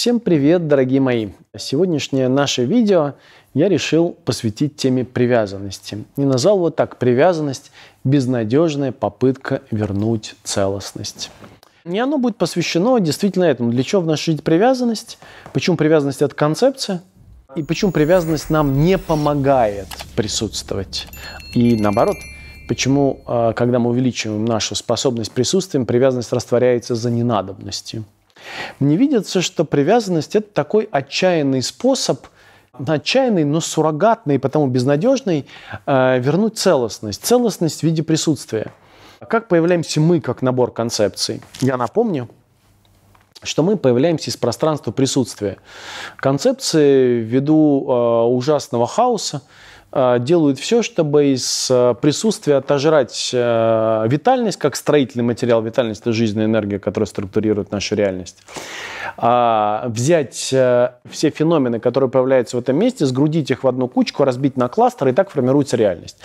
Всем привет, дорогие мои! Сегодняшнее наше видео я решил посвятить теме привязанности. И назвал вот так «Привязанность – безнадежная попытка вернуть целостность». И оно будет посвящено действительно этому. Для чего в нашей жизни привязанность? Почему привязанность – это концепция? И почему привязанность нам не помогает присутствовать? И наоборот, почему, а, когда мы увеличиваем нашу способность присутствия, привязанность растворяется за ненадобностью? Мне видится, что привязанность – это такой отчаянный способ, отчаянный, но суррогатный, потому безнадежный, э, вернуть целостность. Целостность в виде присутствия. Как появляемся мы, как набор концепций? Я напомню, что мы появляемся из пространства присутствия. Концепции ввиду э, ужасного хаоса делают все, чтобы из э, присутствия отожрать э, витальность, как строительный материал. Витальность – это жизненная энергия, которая структурирует нашу реальность. А, взять все феномены, которые появляются в этом месте, сгрудить их в одну кучку, разбить на кластеры, и так формируется реальность.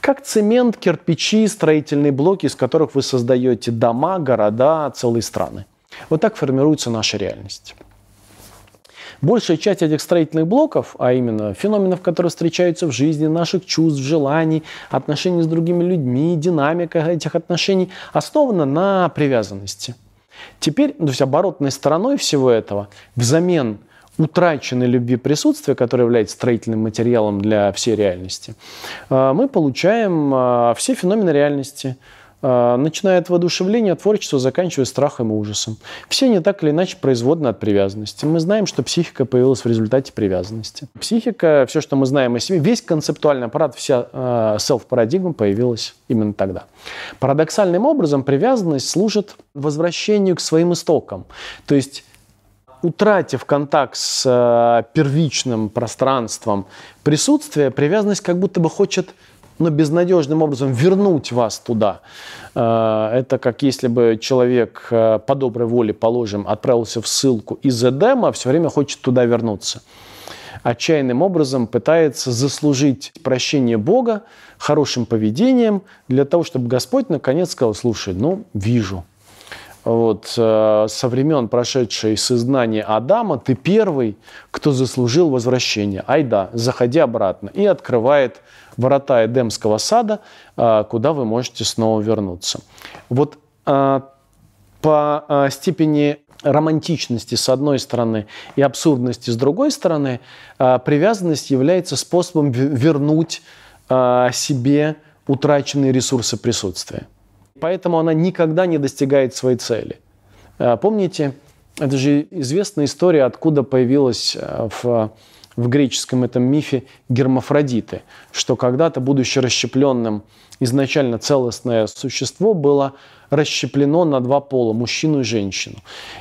Как цемент, кирпичи, строительные блоки, из которых вы создаете дома, города, целые страны. Вот так формируется наша реальность. Большая часть этих строительных блоков, а именно феноменов, которые встречаются в жизни, наших чувств, желаний, отношений с другими людьми, динамика этих отношений, основана на привязанности. Теперь, то есть оборотной стороной всего этого, взамен утраченной любви присутствия, которое является строительным материалом для всей реальности, э, мы получаем э, все феномены реальности – начиная от воодушевления, творчества, заканчивая страхом и ужасом. Все не так или иначе производны от привязанности. Мы знаем, что психика появилась в результате привязанности. Психика, все, что мы знаем о себе, весь концептуальный аппарат, вся э, селф-парадигма появилась именно тогда. Парадоксальным образом привязанность служит возвращению к своим истокам. То есть утратив контакт с э, первичным пространством присутствия, привязанность как будто бы хочет но безнадежным образом вернуть вас туда. Э, это как если бы человек э, по доброй воле, положим, отправился в ссылку из Эдема, все время хочет туда вернуться. Отчаянным образом пытается заслужить прощение Бога хорошим поведением для того, чтобы Господь наконец сказал, слушай, ну, вижу, вот, э, со времен, прошедшей с изгнания Адама, ты первый, кто заслужил возвращение. Айда, заходи обратно. И открывает ворота Эдемского сада, э, куда вы можете снова вернуться. Вот э, по степени романтичности с одной стороны и абсурдности с другой стороны, привязанность является способом вернуть себе утраченные ресурсы присутствия. Поэтому она никогда не достигает своей цели. А, помните, это же известная история, откуда появилась а, в, в греческом этом мифе гермафродиты, что когда-то, будучи расщепленным, изначально целостное существо было расщеплено на два пола, мужчину и женщину.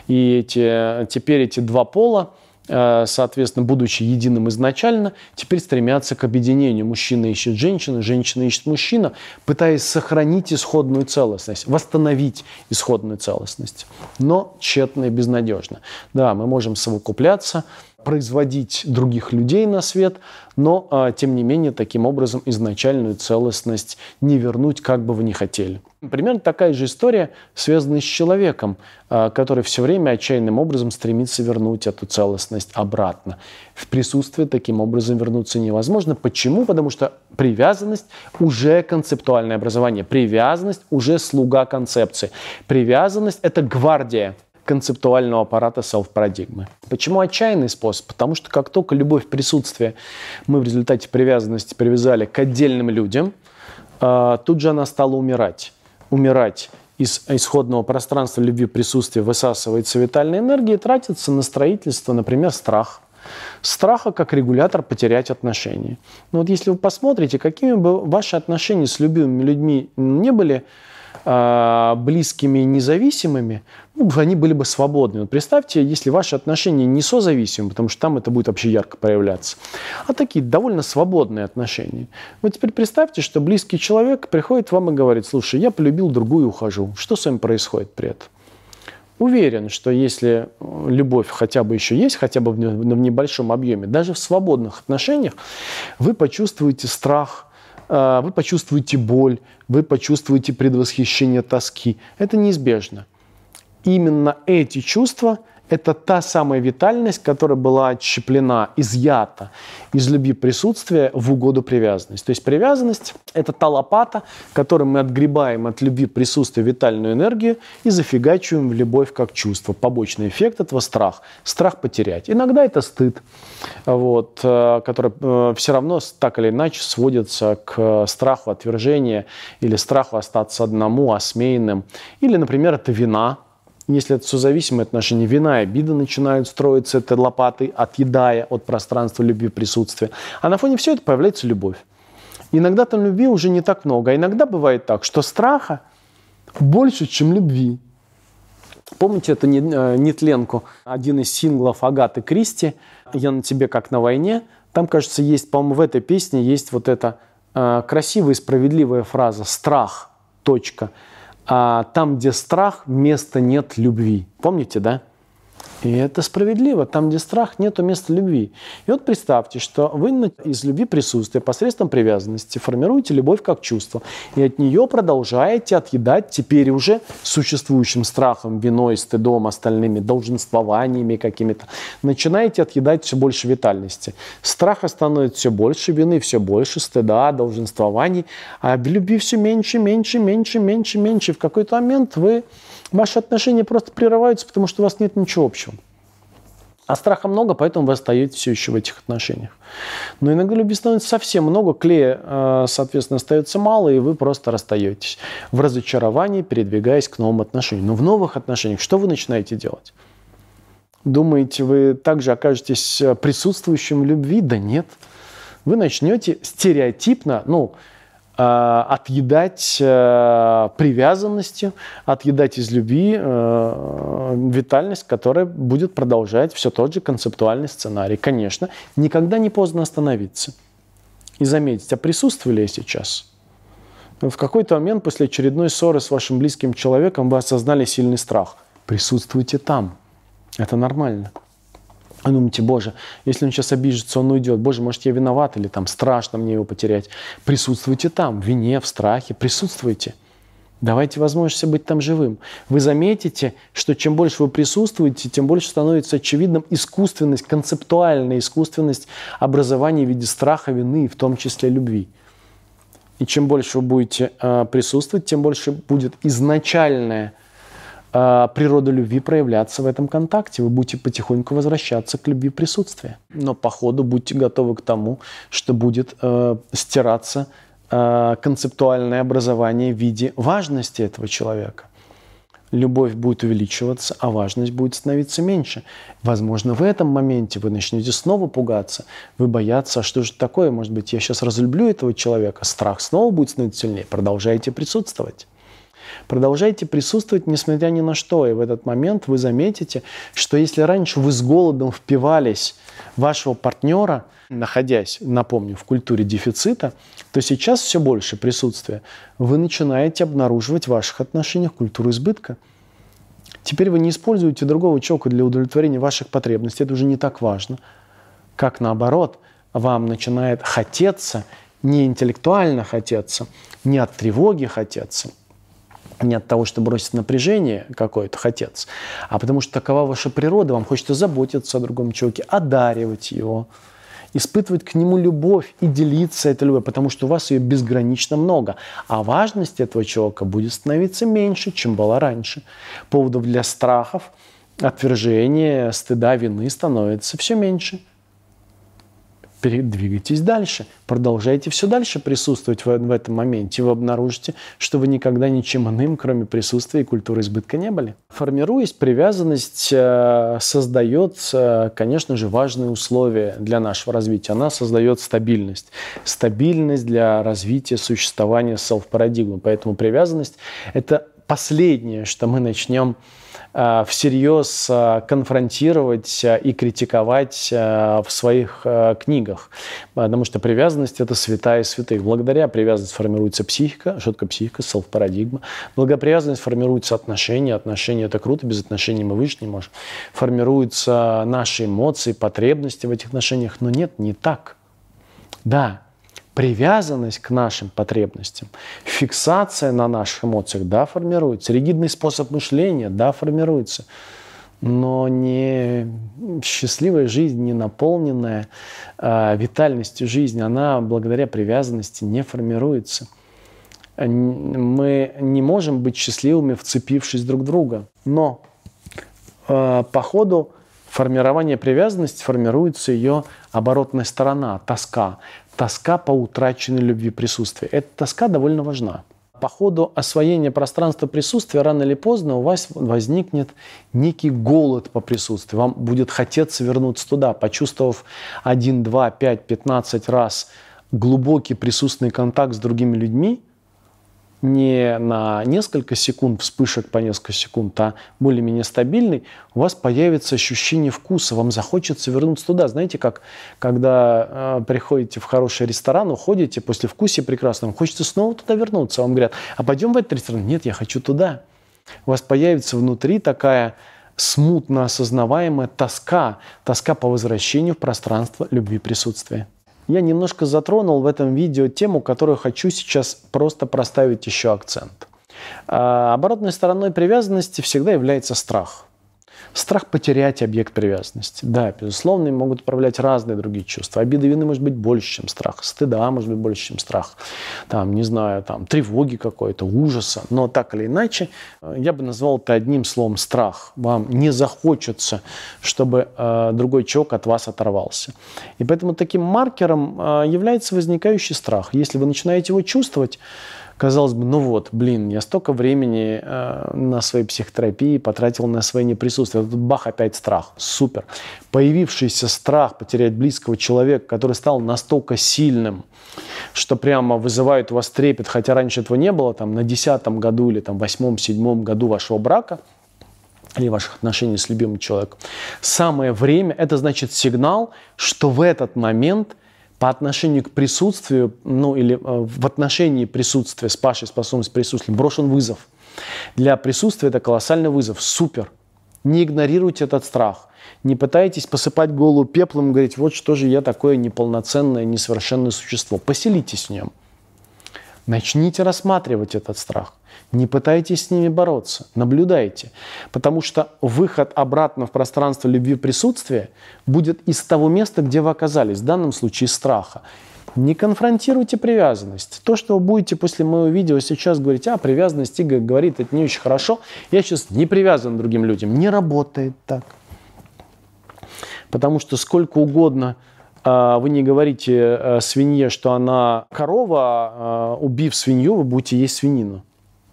И эти, теперь эти два пола – Э, соответственно, будучи единым изначально, теперь стремятся к объединению. Мужчина ищет женщину, женщина ищет мужчину, пытаясь сохранить исходную целостность, восстановить исходную целостность. Но тщетно и безнадежно. Да, мы можем совокупляться, производить других людей на свет, но, а, тем не менее, таким образом изначальную целостность не вернуть, как бы вы ни хотели. Примерно такая же история связана с человеком, а, который все время отчаянным образом стремится вернуть эту целостность обратно. В присутствии таким образом вернуться невозможно. Почему? Потому что привязанность уже концептуальное образование. Привязанность уже слуга концепции. Привязанность – это гвардия концептуального аппарата селф-парадигмы. Почему отчаянный способ? Потому что как только любовь присутствия мы в результате привязанности привязали к отдельным людям, а, тут же она стала умирать. Умирать из исходного пространства любви присутствия высасывается витальная энергия и тратится на строительство, например, страх. Страха как регулятор потерять отношения. Но вот если вы посмотрите, какими бы ваши отношения с любимыми людьми не были, близкими и независимыми, ну, они были бы свободны. Вот представьте, если ваши отношения не созависимы, потому что там это будет вообще ярко проявляться, а такие довольно свободные отношения. Вот теперь представьте, что близкий человек приходит вам и говорит, слушай, я полюбил другую, ухожу. Что с вами происходит при этом? Уверен, что если любовь хотя бы еще есть, хотя бы в небольшом объеме, даже в свободных отношениях, вы почувствуете страх, а, вы почувствуете боль, вы почувствуете предвосхищение тоски. Это неизбежно. Именно эти чувства это та самая витальность, которая была отщеплена, изъята из любви присутствия в угоду привязанности. То есть привязанность – это та лопата, которой мы отгребаем от любви присутствия витальную энергию и зафигачиваем в любовь как чувство. Побочный эффект этого – страх. Страх потерять. Иногда это стыд, вот, э, который э, все равно так или иначе сводится к страху отвержения или страху остаться одному, осмеянным. Или, например, это вина – если это созависимые отношения, вина и обида начинают строиться этой лопатой, отъедая от пространства любви присутствия. А на фоне всего это появляется любовь. Иногда там любви уже не так много. А иногда бывает так, что страха больше, чем любви. Помните эту э, нетленку, один из синглов Агаты Кристи «Я на тебе, как на войне». Там, кажется, есть, по-моему, в этой песне есть вот эта э, красивая и справедливая фраза «страх, точка» а там, где страх, места нет любви. Помните, да? И это справедливо. Там, где страх, нет места любви. И вот представьте, что вы из любви присутствия посредством привязанности формируете любовь как чувство. И от нее продолжаете отъедать теперь уже существующим страхом, виной, стыдом, остальными долженствованиями какими-то. Начинаете отъедать все больше витальности. Страха становится все больше, вины все больше, стыда, долженствований. А любви все меньше, меньше, меньше, меньше, меньше. В какой-то момент вы Ваши отношения просто прерываются, потому что у вас нет ничего общего. А страха много, поэтому вы остаетесь все еще в этих отношениях. Но иногда любви становится совсем много, клея, э, соответственно, остается мало, и вы просто расстаетесь в разочаровании, передвигаясь к новым отношениям. Но в новых отношениях что вы начинаете делать? Думаете, вы также окажетесь э, присутствующим в любви? Да нет. Вы начнете стереотипно, ну, отъедать э, привязанностью, отъедать из любви э, витальность, которая будет продолжать все тот же концептуальный сценарий. Конечно, никогда не поздно остановиться и заметить, а присутствовали я сейчас? В какой-то момент после очередной ссоры с вашим близким человеком вы осознали сильный страх. Присутствуйте там. Это нормально. Вы думаете, боже, если он сейчас обижится, он уйдет. Боже, может, я виноват или там страшно мне его потерять. Присутствуйте там, в вине, в страхе, присутствуйте. Давайте возможность быть там живым. Вы заметите, что чем больше вы присутствуете, тем больше становится очевидным искусственность, концептуальная искусственность образования в виде страха, вины, в том числе любви. И чем больше вы будете э, присутствовать, тем больше будет изначальная а, природа любви проявляться в этом контакте. Вы будете потихоньку возвращаться к любви присутствия. Но по ходу будьте готовы к тому, что будет э, стираться э, концептуальное образование в виде важности этого человека. Любовь будет увеличиваться, а важность будет становиться меньше. Возможно, в этом моменте вы начнете снова пугаться, вы бояться, а что же такое, может быть, я сейчас разлюблю этого человека, страх снова будет становиться сильнее. Продолжайте присутствовать. Продолжайте присутствовать, несмотря ни на что. И в этот момент вы заметите, что если раньше вы с голодом впивались вашего партнера, находясь, напомню, в культуре дефицита, то сейчас все больше присутствия. Вы начинаете обнаруживать в ваших отношениях культуру избытка. Теперь вы не используете другого человека для удовлетворения ваших потребностей. Это уже не так важно. Как наоборот, вам начинает хотеться, не интеллектуально хотеться, не от тревоги хотеться – не от того, что бросить напряжение какое-то хотец, а потому что такова ваша природа, вам хочется заботиться о другом человеке, одаривать его, испытывать к нему любовь и делиться этой любовью, потому что у вас ее безгранично много. А важность этого человека будет становиться меньше, чем была раньше. Поводов для страхов, отвержения, стыда, вины становится все меньше – двигайтесь дальше, продолжайте все дальше присутствовать в, в этом моменте, вы обнаружите, что вы никогда ничем иным, кроме присутствия и культуры избытка не были. Формируясь, привязанность э, создает, э, конечно же, важные условия для нашего развития. Она создает стабильность. Стабильность для развития существования селф-парадигмы. Поэтому привязанность – это последнее, что мы начнем всерьез э, конфронтировать э, и критиковать в своих книгах. Потому что привязанность – это святая святых. Благодаря привязанности формируется психика. Что психика? Селф-парадигма. Благодаря привязанности формируются отношения. Отношения – это круто, без отношений мы выжить не можем. Формируются наши эмоции, потребности в этих отношениях. Но нет, не так. Да, привязанность к нашим потребностям, фиксация на наших эмоциях, да, формируется. Ригидный способ мышления, да, формируется. но не счастливая жизнь, не наполненная э, витальностью жизни, она благодаря привязанности не формируется. Мы не можем быть счастливыми, вцепившись друг в друга. Но э, по ходу формирования привязанности формируется ее оборотная сторона, тоска. Тоска по утраченной любви присутствия. Эта тоска довольно важна по ходу освоения пространства присутствия рано или поздно у вас возникнет некий голод по присутствию. Вам будет хотеться вернуться туда, почувствовав 1, 2, 5, 15 раз глубокий присутственный контакт с другими людьми – не на несколько секунд, вспышек по несколько секунд, а более-менее стабильный, у вас появится ощущение вкуса, вам захочется вернуться туда. Знаете, как когда э, приходите в хороший ресторан, уходите после вкуса прекрасного, хочется снова туда вернуться. Вам говорят, а пойдем в этот ресторан? Нет, я хочу туда. У вас появится внутри такая смутно осознаваемая тоска, тоска по возвращению в пространство любви присутствия я немножко затронул в этом видео тему, которую хочу сейчас просто проставить еще акцент. А, оборотной стороной привязанности всегда является страх. Страх потерять объект привязанности. Да, безусловно, им могут управлять разные другие чувства. Обида вины может быть больше, чем страх. Стыда может быть больше, чем страх. Там, не знаю, там, тревоги какой-то, ужаса. Но так или иначе, э, я бы назвал это одним словом страх. Вам не захочется, чтобы э, другой человек от вас оторвался. И поэтому таким маркером э, является возникающий страх. Если вы начинаете его чувствовать, казалось бы, ну вот, блин, я столько времени э, на своей психотерапии потратил на свое неприсутствие. Тут бах, опять страх. Супер. Появившийся страх потерять близкого человека, который стал настолько сильным, что прямо вызывает у вас трепет, хотя раньше этого не было, там, на десятом году или там восьмом, седьмом году вашего брака или ваших отношений с любимым человеком. Самое время, это значит сигнал, что в этот момент – по отношению к присутствию, ну или э, в отношении присутствия с Пашей, способность присутствия, брошен вызов. Для присутствия это колоссальный вызов. Супер. Не игнорируйте этот страх. Не пытайтесь посыпать голову пеплом и говорить, вот что же я такое неполноценное, несовершенное существо. Поселитесь в нем. Начните рассматривать этот страх. Не пытайтесь с ними бороться, наблюдайте. Потому что выход обратно в пространство любви присутствия будет из того места, где вы оказались, в данном случае страха. Не конфронтируйте привязанность. То, что вы будете после моего видео сейчас говорить, а, привязанность, Игорь говорит, это не очень хорошо, я сейчас не привязан к другим людям. Не работает так. Потому что сколько угодно вы не говорите э, свинье, что она корова, а, убив свинью, вы будете есть свинину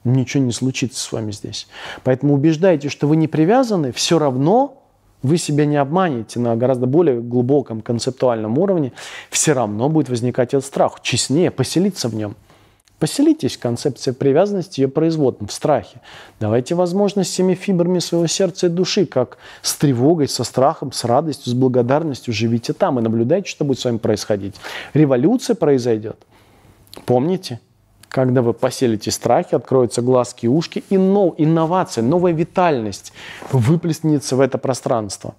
ничего не случится с вами здесь. Поэтому убеждайте, что вы не привязаны, все равно вы себя не обманете на гораздо более глубоком концептуальном уровне, все равно будет возникать этот страх. Честнее поселиться в нем. Поселитесь в концепции привязанности ее производным, в страхе. Давайте возможность всеми фибрами своего сердца и души, как с тревогой, со страхом, с радостью, с благодарностью живите там и наблюдайте, что будет с вами происходить. Революция произойдет. Помните? когда вы поселите страхи, откроются глазки и ушки, и нов, инновация, новая витальность выплеснется в это пространство.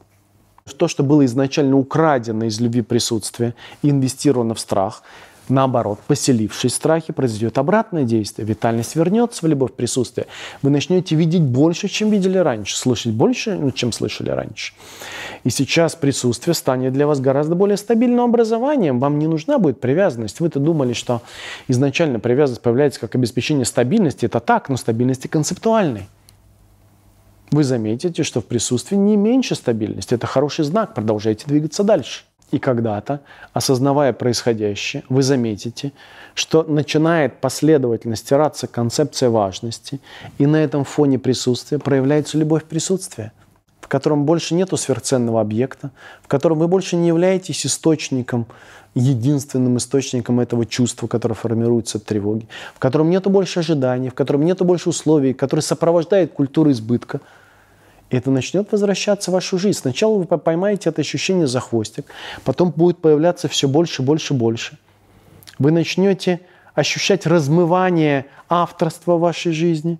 То, что было изначально украдено из любви присутствия, инвестировано в страх, Наоборот, поселившись в страхе, произойдет обратное действие. Витальность вернется в любовь присутствия. Вы начнете видеть больше, чем видели раньше, слышать больше, ну, чем слышали раньше. И сейчас присутствие станет для вас гораздо более стабильным образованием. Вам не нужна будет привязанность. Вы-то думали, что изначально привязанность появляется как обеспечение стабильности. Это так, но стабильности концептуальной. Вы заметите, что в присутствии не меньше стабильности. Это хороший знак. Продолжайте двигаться дальше. И когда-то, осознавая происходящее, вы заметите, что начинает последовательно стираться концепция важности, и на этом фоне присутствия проявляется любовь присутствия, в котором больше нету сверхценного объекта, в котором вы больше не являетесь источником, единственным источником этого чувства, которое формируется от тревоги, в котором нету больше ожиданий, в котором нету больше условий, который сопровождает культуру избытка – это начнет возвращаться в вашу жизнь. Сначала вы поймаете это ощущение за хвостик, потом будет появляться все больше, больше, больше. Вы начнете ощущать размывание авторства вашей жизни,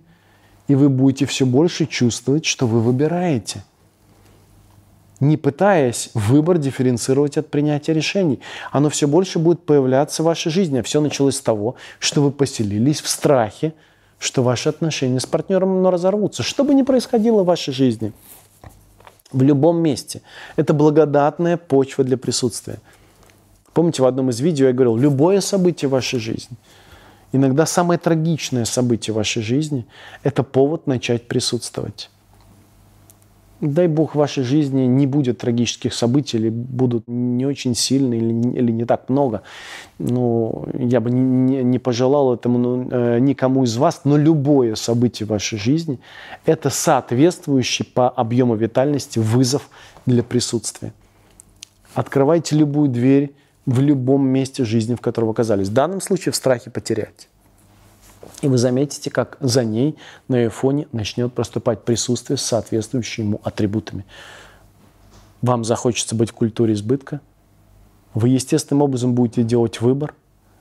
и вы будете все больше чувствовать, что вы выбираете не пытаясь выбор дифференцировать от принятия решений. Оно все больше будет появляться в вашей жизни. А все началось с того, что вы поселились в страхе, что ваши отношения с партнером ну, разорвутся. Что бы ни происходило в вашей жизни, В любом месте. Это благодатная почва для присутствия. Помните, в одном из видео я говорил, любое событие вашей жизни, иногда самое трагичное событие вашей жизни, это повод начать присутствовать дай бог в вашей жизни не будет трагических событий или будут не очень сильные или, или не так много. Ну, я бы не, не, пожелал этому ну, э, никому из вас, но любое событие в вашей жизни – это соответствующий по объему витальности вызов для присутствия. Открывайте любую дверь в любом месте жизни, в котором оказались. В данном случае в страхе потерять. И вы заметите, как за ней на ее фоне начнет проступать присутствие с соответствующими ему атрибутами. Вам захочется быть в культуре избытка. Вы естественным образом будете делать выбор.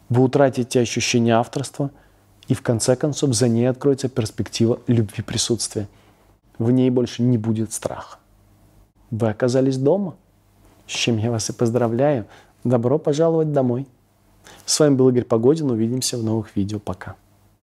Вы утратите ощущение авторства. И в конце концов за ней откроется перспектива любви присутствия. В ней больше не будет страха. Вы оказались дома, с чем я вас и поздравляю. Добро пожаловать домой. С вами был Игорь Погодин. Увидимся в новых видео. Пока.